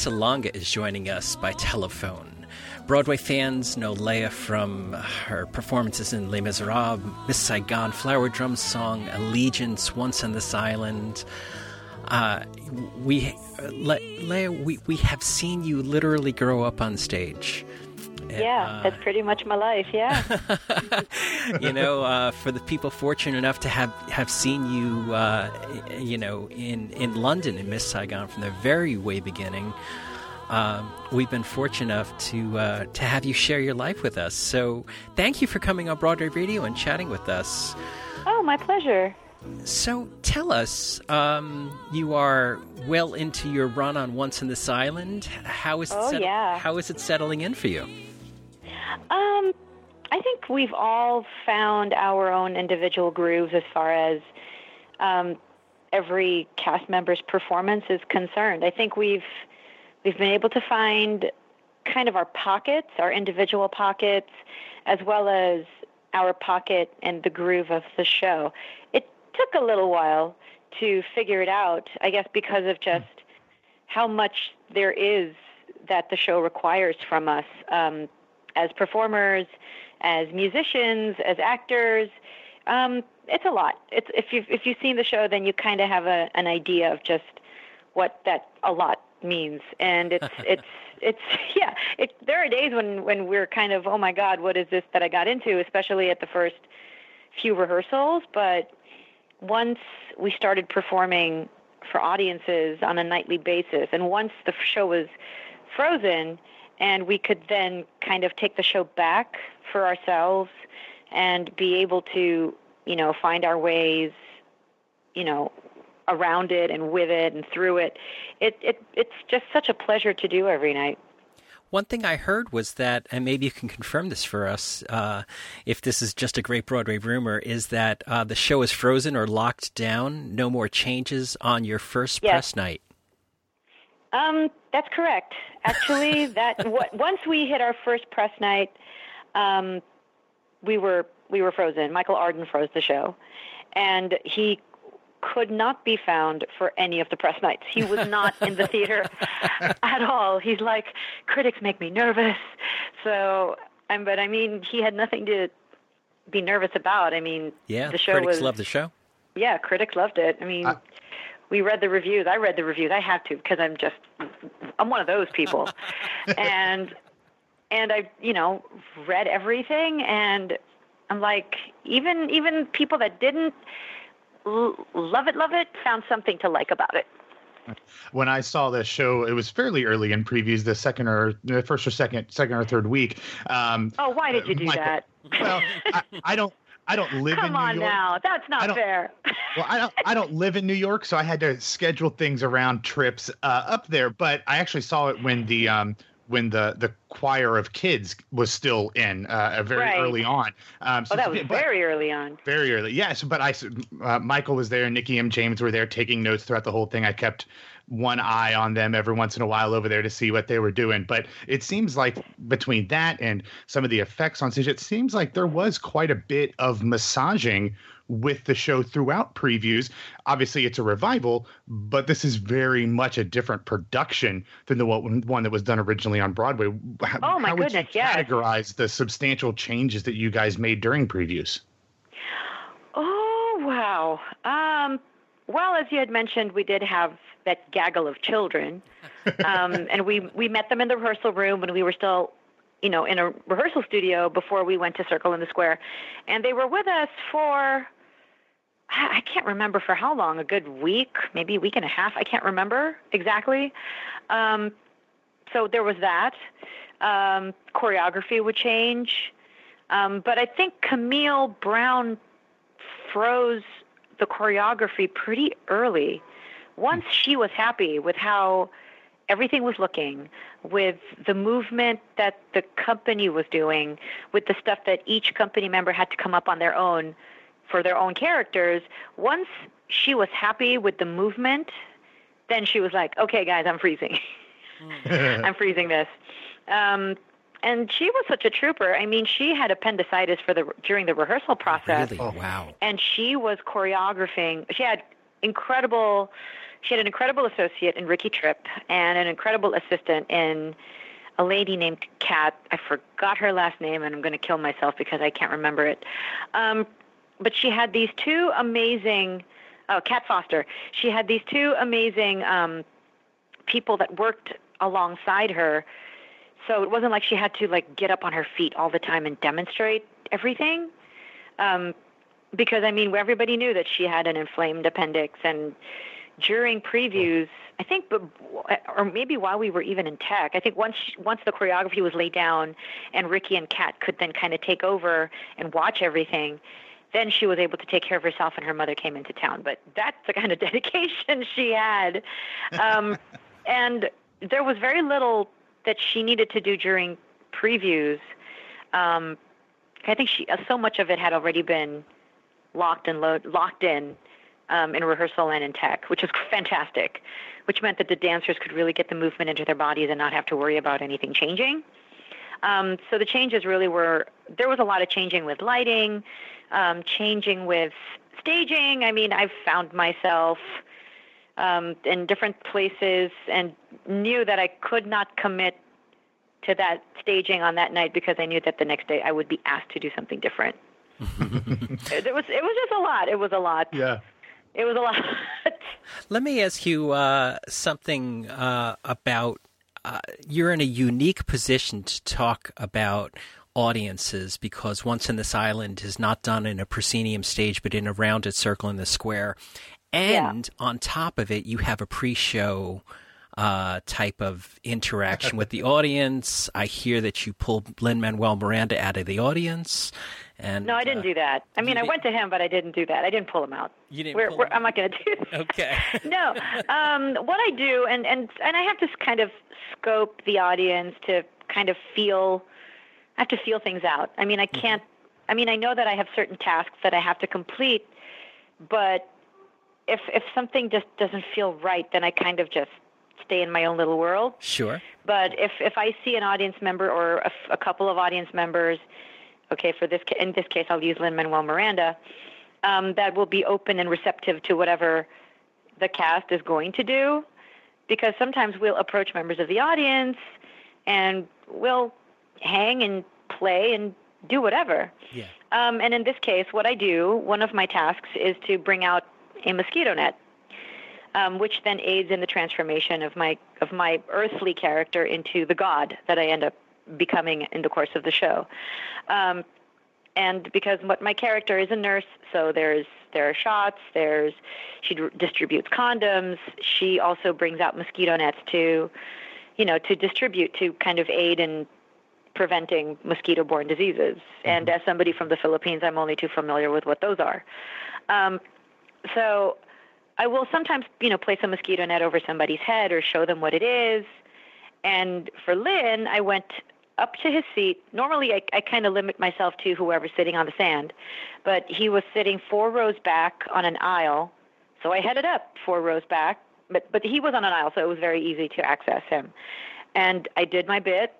Salonga, is joining us by telephone. Broadway fans know Lea from her performances in Les Miserables, Miss Saigon, Flower Drum Song, Allegiance, Once on This Island. Uh, we, Lea, we, we have seen you literally grow up on stage. Yeah, uh, that's pretty much my life. Yeah. you know, uh, for the people fortunate enough to have have seen you, uh, you know, in in London in Miss Saigon from the very way beginning. Um, we've been fortunate enough to uh, to have you share your life with us. So, thank you for coming on Broadway Radio and chatting with us. Oh, my pleasure. So tell us, um, you are well into your run on Once in This Island. How is it? Oh, yeah. How is it settling in for you? Um, I think we've all found our own individual grooves as far as um, every cast member's performance is concerned. I think we've we've been able to find kind of our pockets, our individual pockets, as well as our pocket and the groove of the show. It took a little while to figure it out, I guess, because of just how much there is that the show requires from us. Um, as performers, as musicians, as actors. Um, it's a lot. It's if you if you've seen the show, then you kind of have a, an idea of just what that a lot means, and it's it's it's yeah. It, there are days when when we're kind of oh my god, what is this that I got into? Especially at the first few rehearsals, but once we started performing for audiences on a nightly basis, and once the show was frozen, and we could then kind of take the show back for ourselves and be able to, you know, find our ways, you know, around it and with it and through it. It it it's just such a pleasure to do every night. One thing I heard was that, and maybe you can confirm this for us, uh, if this is just a great Broadway rumor, is that uh, the show is frozen or locked down. No more changes on your first yes. press night. Um, that's correct. Actually, that what, once we hit our first press night, um, we were we were frozen. Michael Arden froze the show, and he could not be found for any of the press nights. He was not in the theater at all. He's like, critics make me nervous. So, um, but I mean, he had nothing to be nervous about. I mean, yeah, the show critics was, love the show. Yeah, critics loved it. I mean, we read the reviews. I read the reviews. I have to because I'm just I'm one of those people, and and I you know read everything and I'm like even even people that didn't l- love it love it found something to like about it. When I saw this show, it was fairly early in previews, the second or the first or second, second or third week. Um, oh, why did you do Michael, that? well, I, I don't. I don't live Come in New on York. now, that's not fair. well, I don't. I don't live in New York, so I had to schedule things around trips uh, up there. But I actually saw it when the um, when the the choir of kids was still in uh, very Right. early on. Um, so Oh, that was but- very early on. very early. Yes, but I uh, Michael was there, Nikki M. James were there taking notes throughout the whole thing. I kept one eye on them every once in a while over there to see what they were doing. But it seems like between that and some of the effects on stage, it seems like there was quite a bit of massaging with the show throughout previews. Obviously, it's a revival, but this is very much a different production than the one, that was done originally on Broadway. How, Oh, my how would goodness, you yes. categorize the substantial changes that you guys made during previews? Oh wow. Um, well, as you had mentioned, we did have that gaggle of children, um, and we we met them in the rehearsal room when we were still, you know, in a rehearsal studio before we went to Circle in the Square, and they were with us for. I can't remember for how long, a good week, maybe a week and a half. I can't remember exactly. Um, so there was that. Um, choreography would change. Um, but I think Camille Brown froze the choreography pretty early. Once she was happy with how everything was looking, with the movement that the company was doing, with the stuff that each company member had to come up on their own for their own characters, once she was happy with the movement, then she was like, okay, guys, I'm freezing. I'm freezing this. Um, and she was such a trooper. I mean, she had appendicitis for the during the rehearsal process, Really? Oh, Wow. and she was choreographing. She had incredible she had an incredible associate in Ricky Tripp and an incredible assistant in a lady named Kat. I forgot her last name, and I'm going to kill myself because I can't remember it. Um, but she had these two amazing, oh, Kat Foster. She had these two amazing um, people that worked alongside her. So it wasn't like she had to like get up on her feet all the time and demonstrate everything. Um, because I mean, everybody knew that she had an inflamed appendix, and during previews, I think, or maybe while we were even in tech, I think once once the choreography was laid down, and Ricky and Kat could then kind of take over and watch everything, then she was able to take care of herself, and her mother came into town. But that's the kind of dedication she had, um, and there was very little that she needed to do during previews. Um, I think she so much of it had already been locked and load, locked in um, in rehearsal and in tech, which was fantastic, which meant that the dancers could really get the movement into their bodies and not have to worry about anything changing. Um, so the changes really were there was a lot of changing with lighting, um, changing with staging. I mean, I've found myself um, in different places and knew that I could not commit to that staging on that night because I knew that the next day I would be asked to do something different. it was it was just a lot. It was a lot. Yeah. It was a lot. Let me ask you uh, something uh, about. Uh, you're in a unique position to talk about audiences because Once in This Island is not done in a proscenium stage, but in a rounded circle in the square. And yeah. on top of it, you have a pre-show uh, type of interaction with the audience. I hear that you pulled Lin Manuel Miranda out of the audience. And, no, I didn't uh, do that. I mean, I went to him, but I didn't do that. I didn't pull him out. You didn't. We're, we're, I'm not going to do. That. Okay. no, um, what I do, and and and I have to kind of scope the audience to kind of feel. I have to feel things out. I mean, I mm-hmm. can't. Mm-hmm. I mean, I know that I have certain tasks that I have to complete, but if if something just doesn't feel right, then I kind of just stay in my own little world. Sure. But if if I see an audience member or a, a couple of audience members, okay, for this in this case, I'll use Lin Manuel Miranda, um, that will be open and receptive to whatever the cast is going to do, because sometimes we'll approach members of the audience and we'll hang and play and do whatever. Yeah. Um, and in this case, what I do, one of my tasks is to bring out a mosquito net um, which then aids in the transformation of my of my earthly character into the god that I end up becoming in the course of the show. Um, and because what my character is a nurse, so there's there are shots. There's she d- distributes condoms. She also brings out mosquito nets to, you know, to distribute to kind of aid in preventing mosquito-borne diseases. Mm-hmm. And as somebody from the Philippines, I'm only too familiar with what those are. Um, so I will sometimes, you know, place a mosquito net over somebody's head or show them what it is. And for Lin, I went up to his seat. Normally, I, I kind of limit myself to whoever's sitting on the sand, but he was sitting four rows back on an aisle. So I headed up four rows back, but but he was on an aisle, so it was very easy to access him. And I did my bit,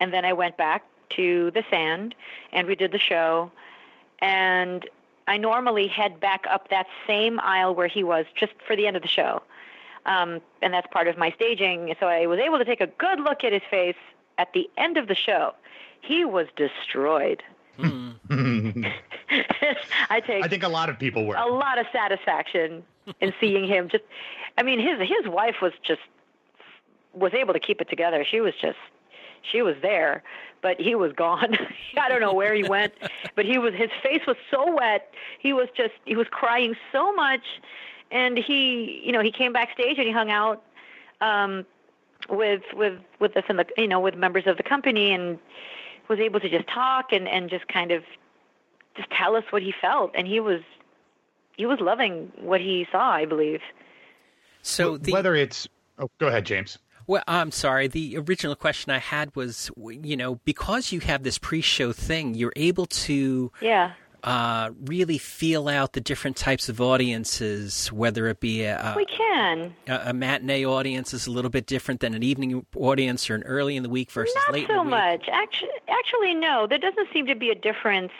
and then I went back to the sand, and we did the show. And I normally head back up that same aisle where he was just for the end of the show. Um, and that's part of my staging. So I was able to take a good look at his face at the end of the show. He was destroyed. Mm. I take. I think a lot of people were. A lot of satisfaction in seeing him. Just, I mean, his his wife was just was able to keep it together. She was just she was there, but he was gone. I don't know where he went, but he was his face was so wet. He was just he was crying so much, and he you know he came backstage and he hung out um, with with with us and the you know with members of the company and was able to just talk and and just kind of just tell us what he felt and he was he was loving what he saw i believe so the, whether it's oh go ahead james well, I'm sorry. The original question I had was, you know, because you have this pre-show thing, you're able to, yeah, uh, really feel out the different types of audiences. Whether it be a, we can a, a matinee audience is a little bit different than an evening audience or an early in the week versus Not late. so in the much. Actually, actually, no. There doesn't seem to be a difference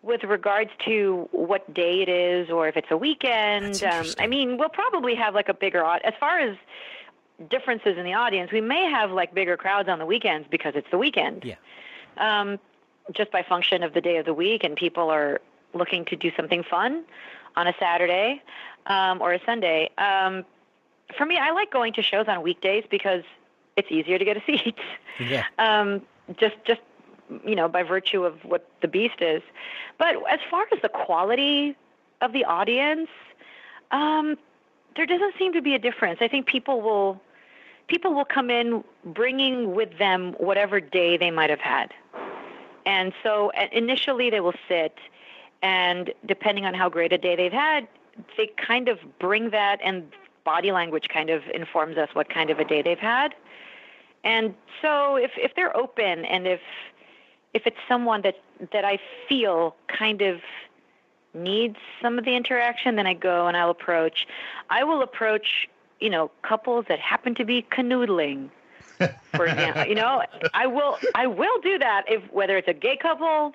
with regards to what day it is or if it's a weekend. Um, I mean, we'll probably have like a bigger audience. as far as differences in the audience. We may have like bigger crowds on the weekends because it's the weekend. Yeah. Um, just by function of the day of the week, and people are looking to do something fun on a Saturday um, or a Sunday. Um, for me, I like going to shows on weekdays because it's easier to get a seat. Yeah. Um, just just you know by virtue of what the beast is. But as far as the quality of the audience, um, there doesn't seem to be a difference. I think people will people will come in bringing with them whatever day they might have had. And so uh, initially they will sit and depending on how great a day they've had, they kind of bring that and body language kind of informs us what kind of a day they've had. And so if if they're open and if if it's someone that that I feel kind of needs some of the interaction, then I go and I'll approach. I will approach, you know, couples that happen to be canoodling. For example, you know, I will I will do that if whether it's a gay couple,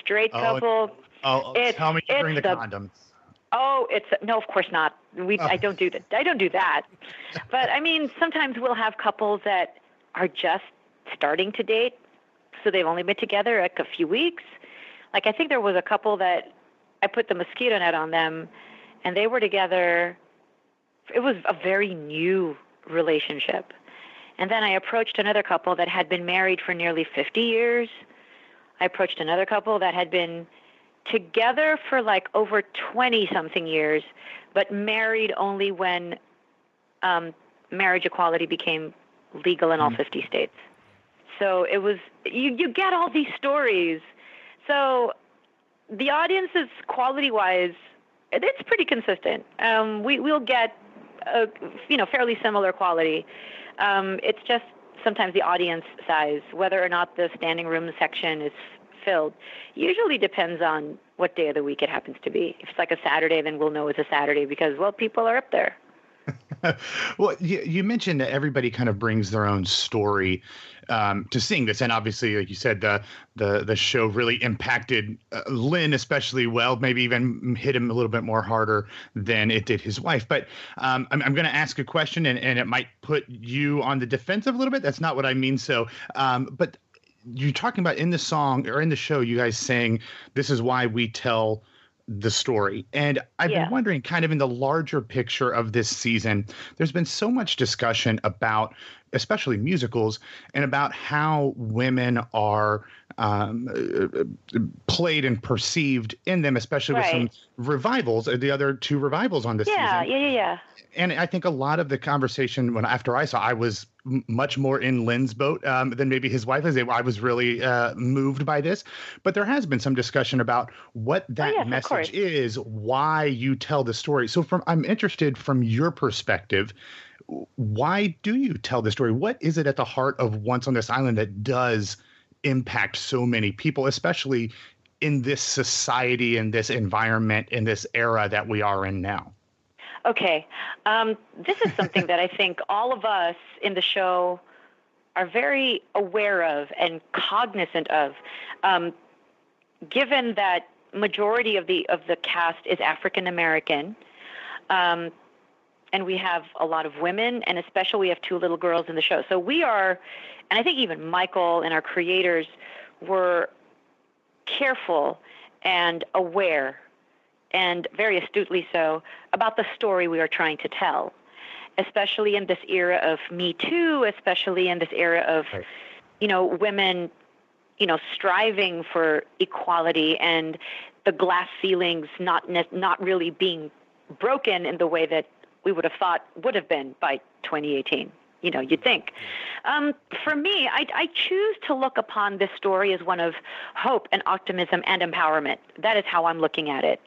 straight oh, couple. Oh, oh tell me you bring the, the condoms. Oh, it's no, of course not. We oh. I don't do that. I don't do that. but I mean, sometimes we'll have couples that are just starting to date, so they've only been together like a few weeks. Like I think there was a couple that I put the mosquito net on them, and they were together. It was a very new relationship. And then I approached another couple that had been married for nearly 50 years. I approached another couple that had been together for like over 20 something years, but married only when um, marriage equality became legal in all mm. 50 states. So it was, you, you get all these stories. So the audience is quality wise, it's pretty consistent. Um, we, we'll get, a, you know, fairly similar quality. Um, it's just sometimes the audience size, whether or not the standing room section is filled, usually depends on what day of the week it happens to be. If it's like a Saturday, then we'll know it's a Saturday because, well, people are up there. well, you, you, mentioned that everybody kind of brings their own story um, to seeing this, and obviously, like you said, the the the show really impacted uh, Lin especially well. Maybe even hit him a little bit more harder than it did his wife. But um, I'm, I'm going to ask a question, and, and it might put you on the defensive a little bit. That's not what I mean. So, um, but you're talking about in the song or in the show, you guys saying this is why we tell the story. And I've yeah. been wondering, kind of in the larger picture of this season, there's been so much discussion about, especially musicals, and about how women are um, played and perceived in them, especially right. with some revivals, uh, the other two revivals on this yeah, season. Yeah, yeah, yeah. And I think a lot of the conversation when after I saw, I was much more in Lin's boat um, than maybe his wife is. I was really uh, moved by this, but there has been some discussion about what oh, that oh, yes, message is, why you tell the story. So, from I'm interested from your perspective. Why do you tell the story? What is it at the heart of Once on This Island that does impact so many people, especially in this society, in this environment, in this era that we are in now? Okay. Um, this is something that I think all of us in the show are very aware of and cognizant of. Um, given that majority of the of the cast is African American, um, and we have a lot of women, and especially we have two little girls in the show. So we are, and I think even Michael and our creators were careful and aware and very astutely so, about the story we are trying to tell, especially in this era of Me Too, especially in this era of, right. you know, women, you know, striving for equality and the glass ceilings not not really being broken in the way that we would have thought would have been by 2018 you know you'd think. Um, for me, I, I choose to look upon this story as one of hope and optimism and empowerment. That is how I'm looking at it.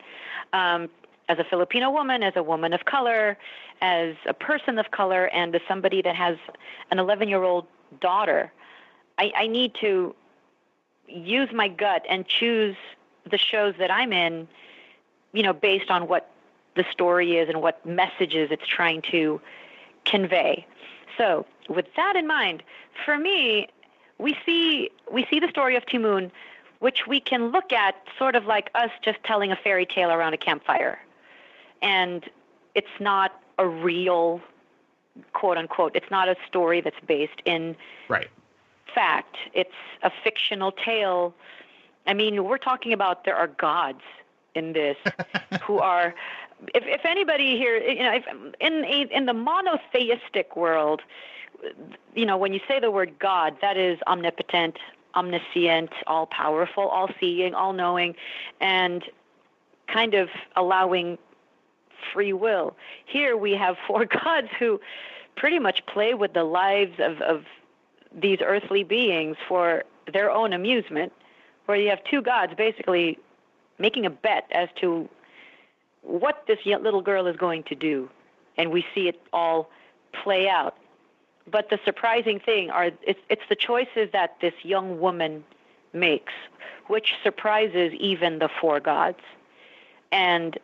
Um, as a Filipino woman, as a woman of color, as a person of color, and as somebody that has an 11 year old daughter, I, I need to use my gut and choose the shows that I'm in, you know, based on what the story is and what messages it's trying to convey. So, with that in mind, for me, we see we see the story of Ti Moune which we can look at sort of like us just telling a fairy tale around a campfire. And it's not a real quote unquote, it's not a story that's based in right. fact. It's a fictional tale. I mean, we're talking about there are gods in this who are if, if anybody here, you know, if, in in the monotheistic world, you know, when you say the word God, that is omnipotent, omniscient, all powerful, all seeing, all knowing, and kind of allowing free will. Here we have four gods who pretty much play with the lives of, of these earthly beings for their own amusement, where you have two gods basically making a bet as to what this little girl is going to do, and we see it all play out. But the surprising thing are it's, it's the choices that this young woman makes, which surprises even the four gods. And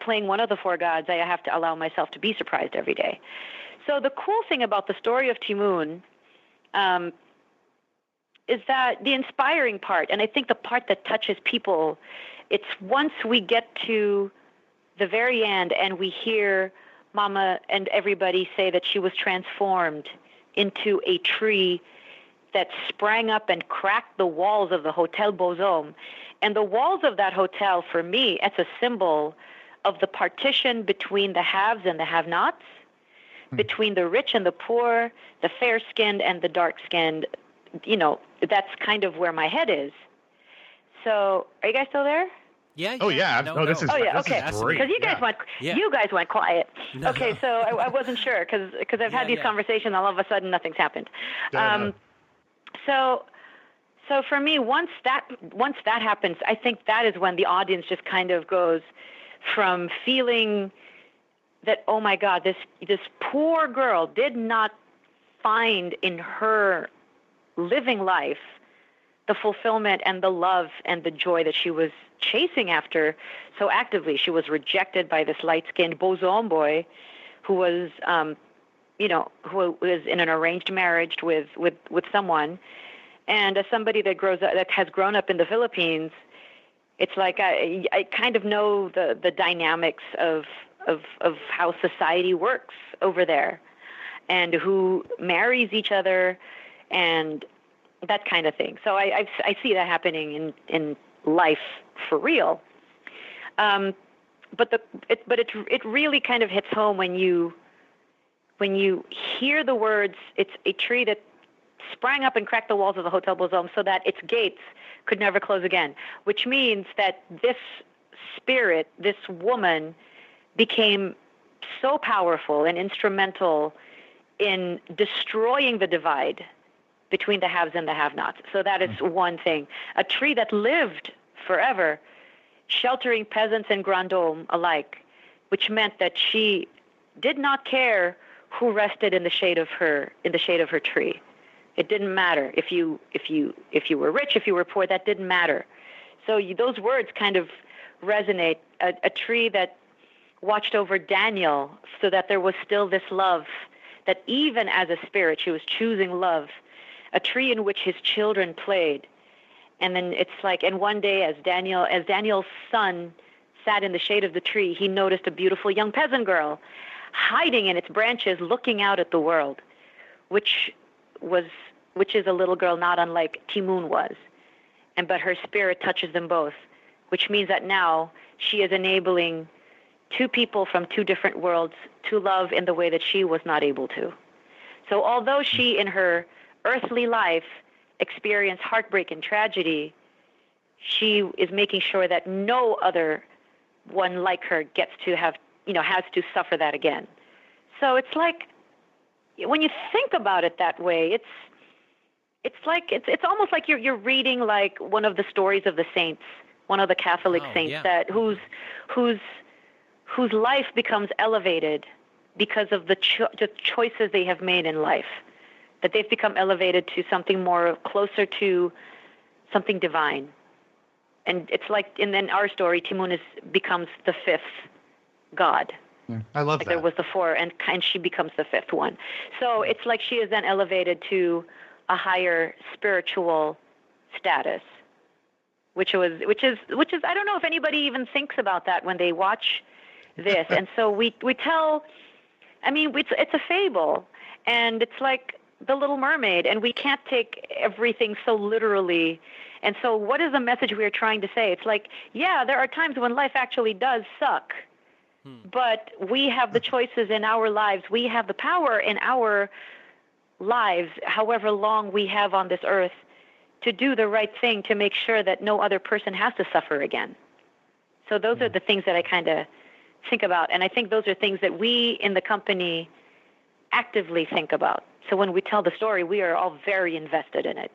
playing one of the four gods, I have to allow myself to be surprised every day. So the cool thing about the story of Ti Moune um, is that the inspiring part, and I think the part that touches people, it's once we get to the very end and we hear Mama and everybody say that she was transformed into a tree that sprang up and cracked the walls of the Hotel Hommes. And the walls of that hotel, for me, it's a symbol of the partition between the haves and the have nots, hmm. between the rich and the poor, the fair skinned and the dark skinned. You know, that's kind of where my head is. So, are you guys still there? Yeah. Oh yeah. No, no, this is. Oh yeah. Okay. Because you guys yeah. went. Yeah. You guys went quiet. No. Okay. So I, I wasn't sure because because I've Yeah, had these yeah. conversations. All of a sudden, nothing's happened. Yeah, Um, so so for me, once that once that happens, I think that is when the audience just kind of goes from feeling that oh my God, this this poor girl did not find in her living life the fulfillment and the love and the joy that she was chasing after so actively. She was rejected by this light-skinned Beauxhomme boy who was, um, you know, who was in an arranged marriage with with with someone. And as somebody that grows up, that has grown up in the Philippines, it's like I I kind of know the the dynamics of of of how society works over there, and who marries each other, and that kind of thing. So I I, I see that happening in in life for real. Um, but the it, but it it really kind of hits home when you when you hear the words. It's a tree that sprang up and cracked the walls of the Hotel Beaux so that its gates could never close again. Which means that this spirit, this woman, became so powerful and instrumental in destroying the divide between the haves and the have-nots. So that is mm. one thing. A tree that lived forever, sheltering peasants and grand alike, which meant that she did not care who rested in the shade of her in the shade of her tree. It didn't matter if you if you if you were rich, if you were poor, that didn't matter. So you, those words kind of resonate. A, a tree that watched over Daniel, so that there was still this love. That even as a spirit, she was choosing love. A tree in which his children played, and then it's like, and one day, as Daniel as Daniel's son sat in the shade of the tree, he noticed a beautiful young peasant girl hiding in its branches, looking out at the world, which was which is a little girl not unlike Ti Moune was. And but her spirit touches them both, which means that now she is enabling two people from two different worlds to love in the way that she was not able to. So although she in her earthly life experience heartbreak and tragedy, she is making sure that no other one like her gets to have, you know, has to suffer that again. So it's like when you think about it that way, it's it's like it's it's almost like you're you're reading like one of the stories of the saints, one of the Catholic Oh, saints yeah. that whose whose whose life becomes elevated because of the cho- the choices they have made in life. That they've become elevated to something more closer to something divine. And it's like in then our story, Ti Moune is becomes the fifth god. Hmm. I love Like that. there was the four, and and she becomes the fifth one. So it's like she is then elevated to a higher spiritual status. which was which is which is I don't know if anybody even thinks about that when they watch this. and so we we tell I mean it's it's a fable and it's like the little mermaid and we can't take everything so literally. And so what is the message we are trying to say? It's like, yeah, there are times when life actually does suck. Hmm. But we have the choices in our lives. We have the power in our lives, however long we have on this earth, to do the right thing to make sure that no other person has to suffer again. So those are hmm. the things that I kind of think about. And I think those are things that we in the company actively think about. So when we tell the story, we are all very invested in it.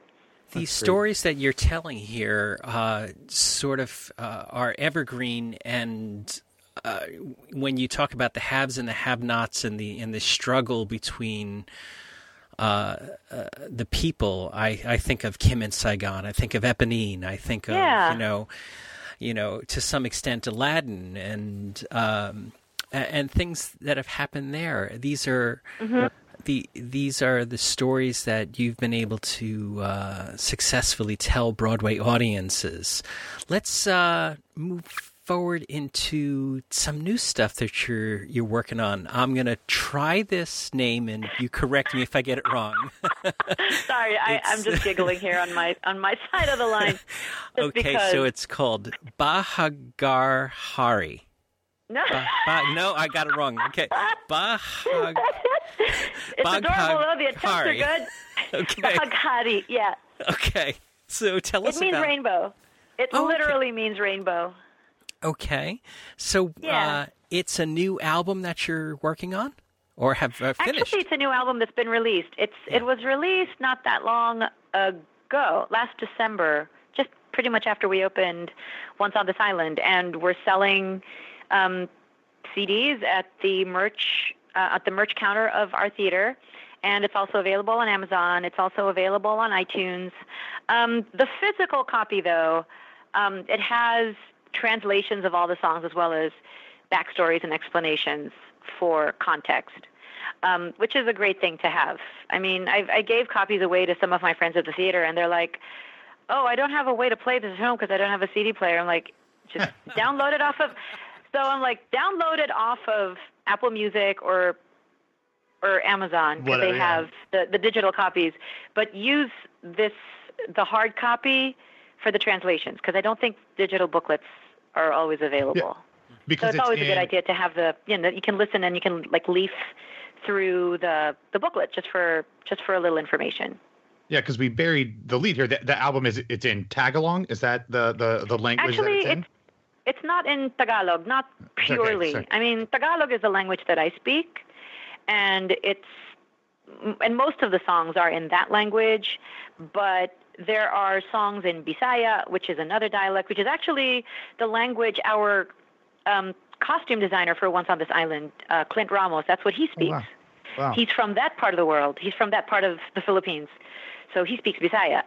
These stories that you're telling here uh, sort of uh, are evergreen, and uh, when you talk about the haves and the have-nots and the and the struggle between uh, uh, the people, I, I think of Kim in Saigon, I think of Eponine, I think of yeah. you know, you know, to some extent Aladdin and um, and things that have happened there. These are. Mm-hmm the these are the stories that you've been able to uh, successfully tell Broadway audiences. Let's uh, move forward into some new stuff that you're you're working on. I'm gonna try this name, and you correct me if I get it wrong. Sorry, I, am just giggling here on my on my side of the line. okay, because... so it's called Bahagar Hari. No. Ba, ba, no, I got it wrong. Okay. Bahag. It's adorable though. The attempts are good. Okay. Bahaghari, yeah. Okay. So tell us It means about... rainbow. It oh, literally okay. means rainbow. Okay. So yeah. uh, it's a new album that you're working on? Or have uh, finished? Actually, it's a new album that's been released. It's yeah. It was released not that long ago, last December, just pretty much after we opened Once on This Island. And we're selling um, CDs at the merch uh, at the merch counter of our theater, and it's also available on Amazon. It's also available on iTunes. Um, the physical copy, though, um, it has translations of all the songs as well as backstories and explanations for context. Um, which is a great thing to have. I mean, I, I gave copies away to some of my friends at the theater, and they're like, "Oh, I don't have a way to play this at home because I don't have a CD player." I'm like, "Just download it off of so I'm like, download it off of Apple Music or or Amazon because they have the, the digital copies, but use this the hard copy for the translations because I don't think digital booklets are always available. Yeah, because so it's, it's always in, a good idea to have the you know you can listen and you can like leaf through the the booklet just for just for a little information. Yeah, because we buried the lead here. The, the, album is it's in Tagalog. Is that the the the language Actually, that it's in? It's not in Tagalog, not purely. Okay, I mean, Tagalog is the language that I speak, and it's and most of the songs are in that language, but there are songs in Bisaya, which is another dialect, which is actually the language our um, costume designer for Once on This Island, uh, Clint Ramos, that's what he speaks. Oh, wow. Wow. He's from that part of the world. He's from that part of the Philippines. So he speaks Bisaya.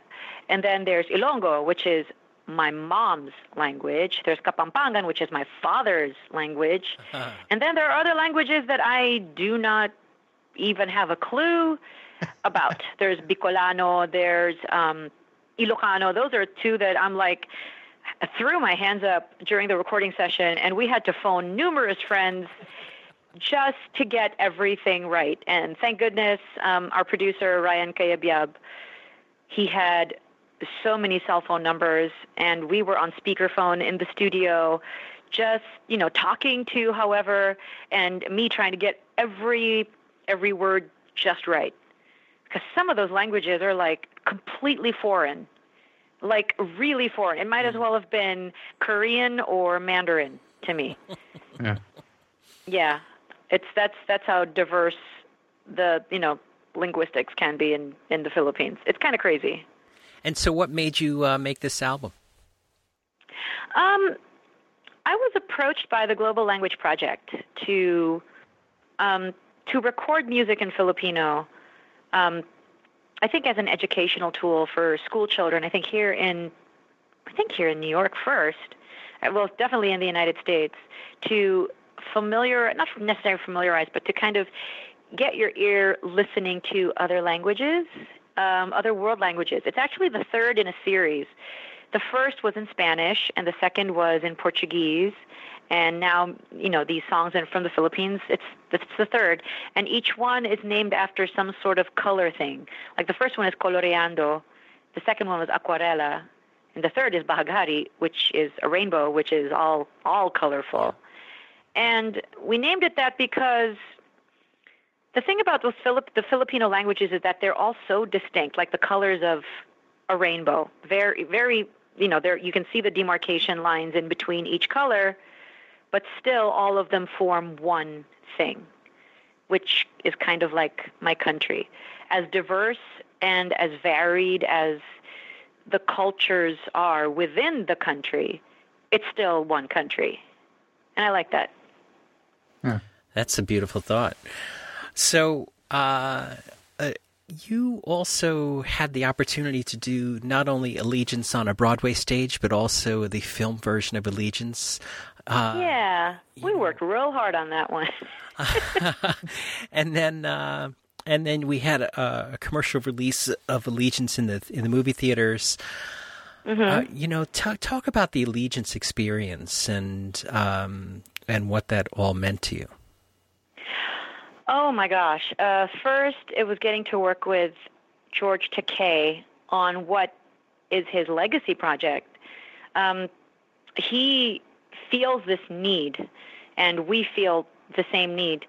And then there's Ilongo, which is my mom's language. There's Kapampangan, which is my father's language. And then there are other languages that I do not even have a clue about. there's Bicolano, there's um, Ilocano. Those are two that I'm like, threw my hands up during the recording session, and we had to phone numerous friends just to get everything right. And thank goodness, um, our producer, Ryan Cayabyab, he had so many cell phone numbers, and we were on speakerphone in the studio, just you know talking to however, and me trying to get every every word just right, because some of those languages are like completely foreign, like really foreign. It might as mm. well have been Korean or Mandarin to me. yeah. Yeah, it's that's that's how diverse the you know linguistics can be in in the Philippines. It's kind of crazy. And so, what made you uh, make this album? Um, I was approached by the Global Language Project to um, to record music in Filipino. Um, I think as an educational tool for school children. I think here in I think here in New York first, uh, well, definitely in the United States, to familiar not necessarily familiarize, but to kind of get your ear listening to other languages um, other world languages. It's actually the third in a series the first was in Spanish, and the second was in Portuguese. And now, you know, these songs are from the Philippines. It's it's the third, and each one is named after some sort of color thing. Like the first one is coloreando, the second one was aquarela, and the third is Bahaghari, which is a rainbow, which is all all colorful. And we named it that because the thing about those Philip, the Filipino languages is that they're all so distinct, like the colors of a rainbow. Very, very, you know, there you can see the demarcation lines in between each color, but still all of them form one thing, which is kind of like my country. As diverse and as varied as the cultures are within the country, it's still one country. And I like that. Yeah. That's a beautiful thought. So, uh, uh, you also had the opportunity to do not only Allegiance on a Broadway stage, but also the film version of Allegiance. Uh, yeah, we worked real hard on that one. and then, uh, and then we had a, a, commercial release of Allegiance in the in the movie theaters. Mm-hmm. Uh, you know, t- talk about the Allegiance experience and um, and what that all meant to you. Oh my gosh! Uh, first, it was getting to work with George Takei on what is his legacy project. Um, he feels this need, and we feel the same need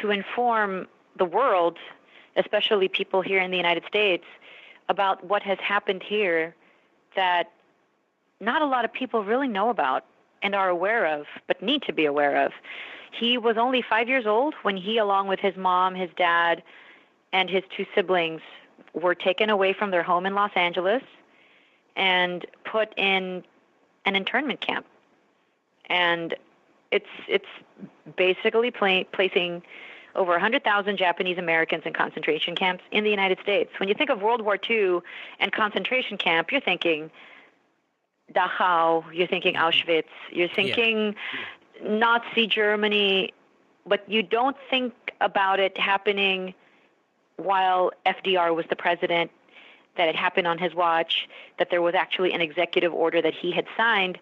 to inform the world, especially people here in the United States, about what has happened here that not a lot of people really know about and are aware of, but need to be aware of. He was only five years old when he, along with his mom, his dad, and his two siblings, were taken away from their home in Los Angeles and put in an internment camp. And it's it's basically placing over 100,000 Japanese Americans in concentration camps in the United States. When you think of World War II and concentration camp, you're thinking Dachau, you're thinking Auschwitz, you're thinking yeah. Nazi Germany, but you don't think about it happening while FDR was the president, that it happened on his watch, that there was actually an executive order that he had signed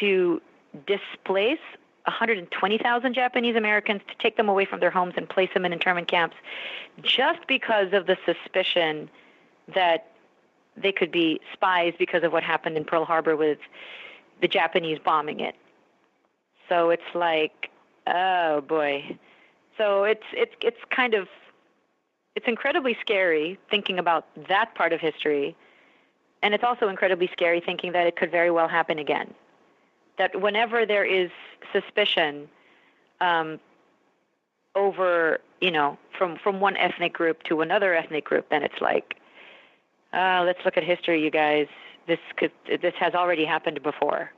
to displace 120,000 Japanese Americans to take them away from their homes and place them in internment camps just because of the suspicion that they could be spies because of what happened in Pearl Harbor with the Japanese bombing it. So it's like, oh boy. So it's it's it's kind of it's incredibly scary thinking about that part of history. And it's also incredibly scary thinking that it could very well happen again. That whenever there is suspicion um, over, you know, from, from one ethnic group to another ethnic group, then it's like, uh, let's look at history, you guys. This could this has already happened before.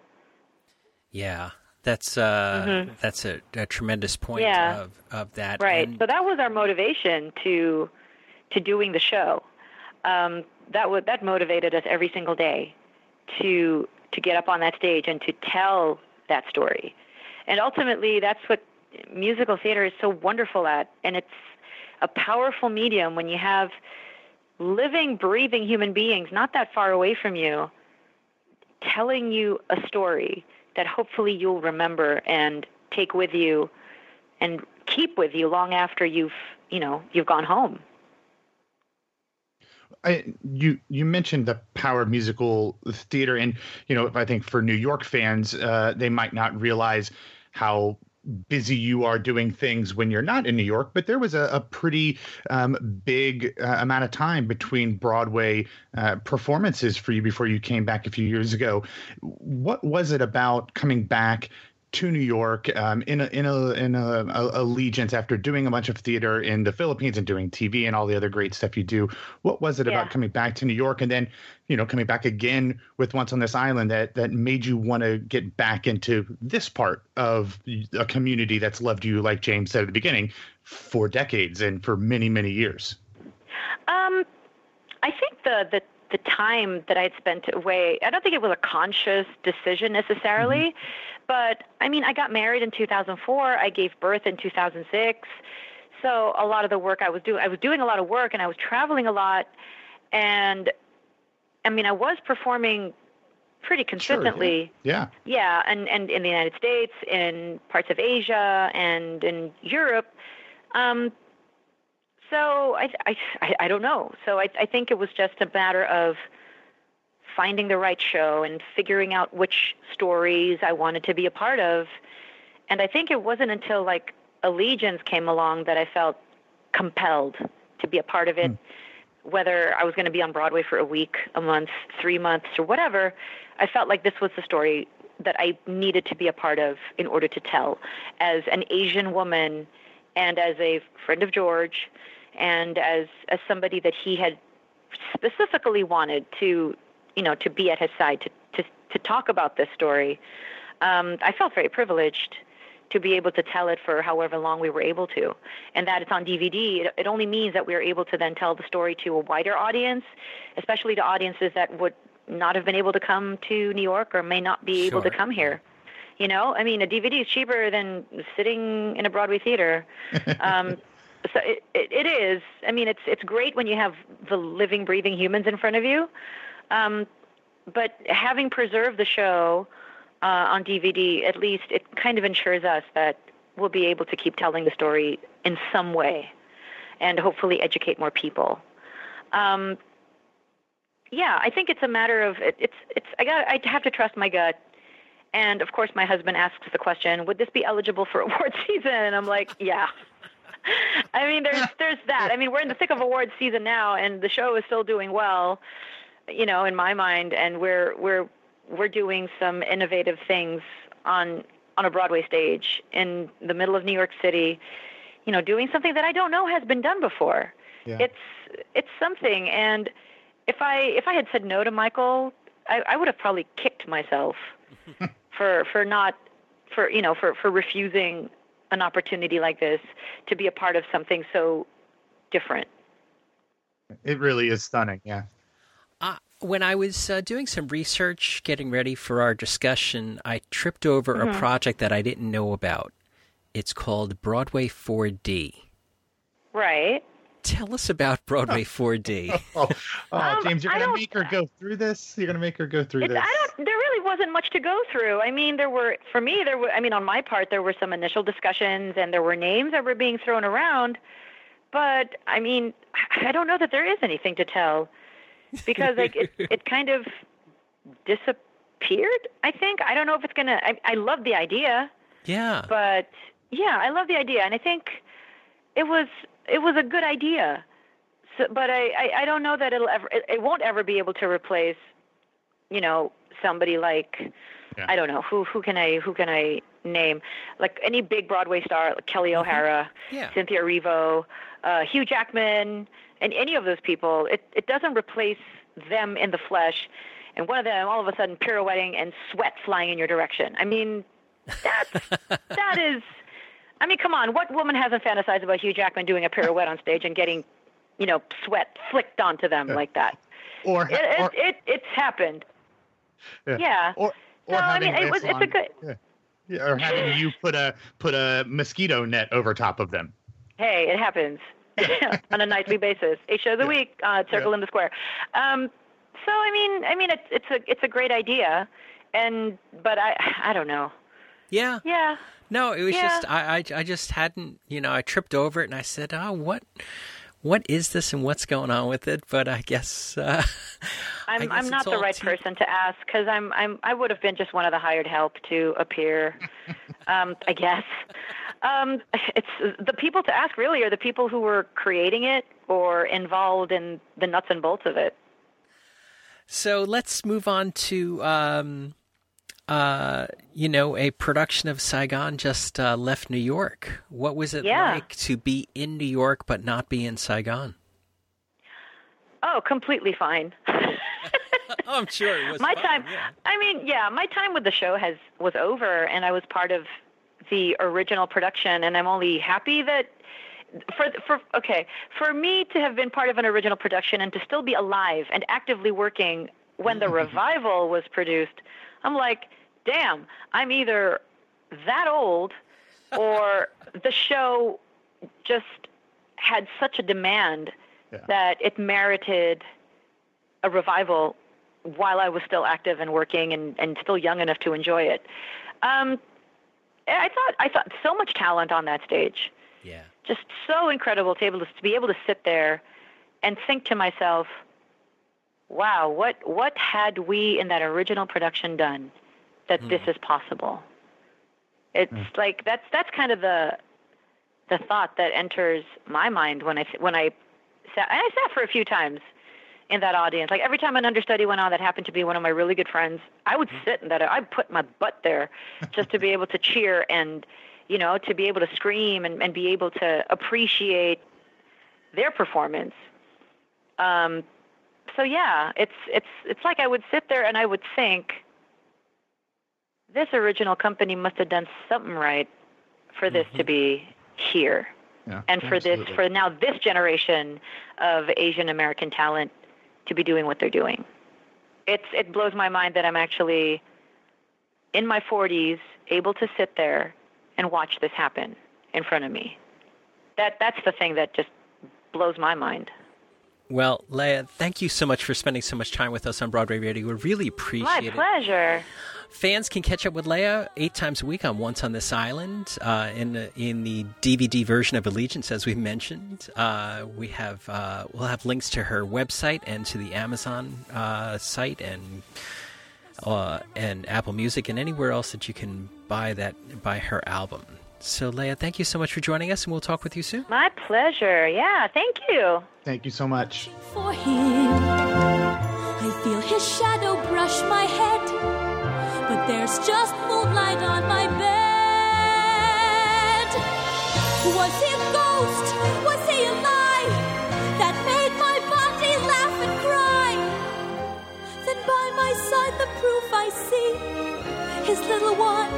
Yeah, that's uh, mm-hmm. that's a, a, tremendous point yeah. of, of that. Right. And... So that was our motivation to to doing the show. Um, that would that motivated us every single day to to get up on that stage and to tell that story. And ultimately, that's what musical theater is so wonderful at, and it's a powerful medium when you have living, breathing human beings not that far away from you telling you a story that hopefully you'll remember and take with you and keep with you long after you've you know you've gone home. I, you you mentioned the power of musical theater, and you know I think for New York fans, uh, they might not realize how busy you are doing things when you're not in New York, but there was a, a pretty um, big uh, amount of time between Broadway uh, performances for you before you came back a few years ago. What was it about coming back to New York um, in a in a in a, a, allegiance after doing a bunch of theater in the Philippines and doing TV and all the other great stuff you do. What was it yeah. about coming back to New York and then you know coming back again with Once on This Island that that made you want to get back into this part of a community that's loved you, like James said at the beginning, for decades and for many many years? Um, I think the the the time that I'd spent away, I don't think it was a conscious decision necessarily, mm-hmm. but I mean, I got married in 2004, I gave birth in 2006. So a lot of the work I was doing, I was doing a lot of work and I was traveling a lot. And I mean, I was performing pretty consistently. Sure, yeah. yeah. Yeah, and, and in the United States, in parts of Asia, and in Europe. Um, so I, I, I don't know. So I, I think it was just a matter of finding the right show and figuring out which stories I wanted to be a part of. And I think it wasn't until like Allegiance came along that I felt compelled to be a part of it. Mm. Whether I was going to be on Broadway for a week, a month, three months, or whatever, I felt like this was the story that I needed to be a part of in order to tell. As an Asian woman and as a friend of George and as, as somebody that he had specifically wanted to, you know, to be at his side to, to, to talk about this story, um, I felt very privileged to be able to tell it for however long we were able to. And that it's on DVD, it, it only means that we are able to then tell the story to a wider audience, especially to audiences that would not have been able to come to New York or may not be able to come here. You know, I mean, a DVD is cheaper than sitting in a Broadway theater. Um, so it, it, it is. I mean, it's it's great when you have the living, breathing humans in front of you. Um, but having preserved the show uh, on DVD, at least it kind of ensures us that we'll be able to keep telling the story in some way, and hopefully educate more people. Um, yeah, I think it's a matter of it, it's it's I got I have to trust my gut. And of course, my husband asks the question, "Would this be eligible for award season?" And I'm like, "Yeah." I mean, there's there's that. I mean, we're in the thick of awards season now, and the show is still doing well, you know, in my mind, and we're we're we're doing some innovative things on on a Broadway stage in the middle of New York City, you know, doing something that I don't know has been done before. Yeah. It's it's something, and if I if I had said no to Michael, I, I would have probably kicked myself for for not for you know for for refusing an opportunity like this to be a part of something so different. It really is stunning, yeah. Uh, when I was uh, doing some research, getting ready for our discussion, I tripped over mm-hmm. a project that I didn't know about. It's called Broadway 4D. Right. Tell us about Broadway 4D. oh, oh um, James, you're going to make her go through this. You're going to make her go through this. I don't. There really wasn't much to go through. I mean, there were for me. There were. I mean, on my part, there were some initial discussions, and there were names that were being thrown around. But I mean, I don't know that there is anything to tell because like it, it kind of disappeared. I think I don't know if it's gonna. I, I love the idea. Yeah. But yeah, I love the idea, and I think it was it was a good idea. So, but I, I, I don't know that it'll ever it, it won't ever be able to replace, you know, somebody like yeah. I don't know who who can I who can I name like any big Broadway star like Kelli mm-hmm. O'Hara, yeah. Cynthia Erivo, uh, Hugh Jackman, and any of those people. It it doesn't replace them in the flesh, and one of them all of a sudden pirouetting and sweat flying in your direction. I mean, that's that is. I mean, come on. What woman hasn't fantasized about Hugh Jackman doing a pirouette on stage and getting, you know, sweat flicked onto them like that? Or, it, it, or it, it's happened. Yeah. yeah. Or, or so I mean, it was, it's a good. Yeah. yeah. Or having you put a put a mosquito net over top of them. Hey, it happens on a nightly basis. Eight shows a week, uh, circle yeah. in the square. Um, so I mean, I mean, it's it's a it's a great idea, and but I I don't know. Yeah. Yeah. No, it was yeah. just I, I I just hadn't you know I tripped over it and I said oh what what is this and what's going on with it? But I guess uh, I'm I guess I'm not the right too... person to ask because I'm I'm I would have been just one of the hired help to appear. um, I guess um, it's the people to ask really are the people who were creating it or involved in the nuts and bolts of it. So let's move on to um, uh, you know, a production of Saigon just uh, left New York. What was it yeah. like to be in New York but not be in Saigon? Oh, completely fine. I'm sure it was. My fun, time. Yeah. I mean, yeah, my time with the show has was over, and I was part of the original production, and I'm only happy that for for okay for me to have been part of an original production and to still be alive and actively working when the revival was produced I'm like, damn, I'm either that old or the show just had such a demand yeah. that it merited a revival while I was still active and working and, and still young enough to enjoy it. Um, I thought I thought so much talent on that stage. Yeah. Just so incredible to able to, to be able to sit there and think to myself, wow, what what had we in that original production done that mm. this is possible? It's mm. like that's that's kind of the the thought that enters my mind when I when I sat and I sat for a few times in that audience. Like every time an understudy went on that happened to be one of my really good friends, I would sit in that. I'd put my butt there just to be able to cheer and, you know, to be able to scream and, and be able to appreciate their performance. Um, so yeah, it's it's it's like I would sit there and I would think, this original company must have done something right for this mm-hmm. to be here. Yeah, and for absolutely. this for now this generation of Asian American talent to be doing what they're doing. It's it blows my mind that I'm actually in my 40s able to sit there and watch this happen in front of me. That that's the thing that just blows my mind. Well, Lea, thank you so much for spending so much time with us on Broadway Radio. We really appreciate it. My pleasure. Fans can catch up with Lea eight times a week on Once on This Island uh, in the, in the DVD version of Allegiance, as we mentioned. Uh, we have uh, we'll have links to her website and to the Amazon uh, site and uh, and Apple Music and anywhere else that you can buy that buy her album. So, Lea, thank you so much for joining us, and we'll talk with you soon. My pleasure. Yeah, thank you. Thank you so much. For him, I feel his shadow brush my head but there's just moonlight on my bed. Was he a ghost? Was he a lie that made my body laugh and cry? Then by my side, the proof I see his little one,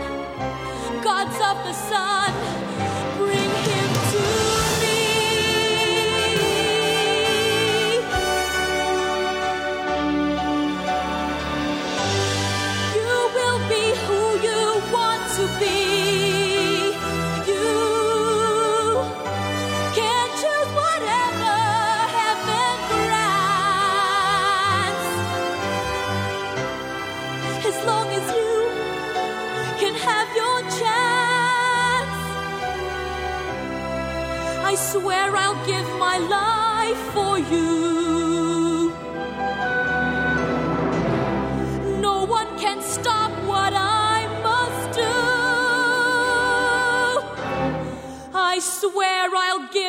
gods of the sun, swear I'll give my life for you. No one can stop what I must do. I swear I'll give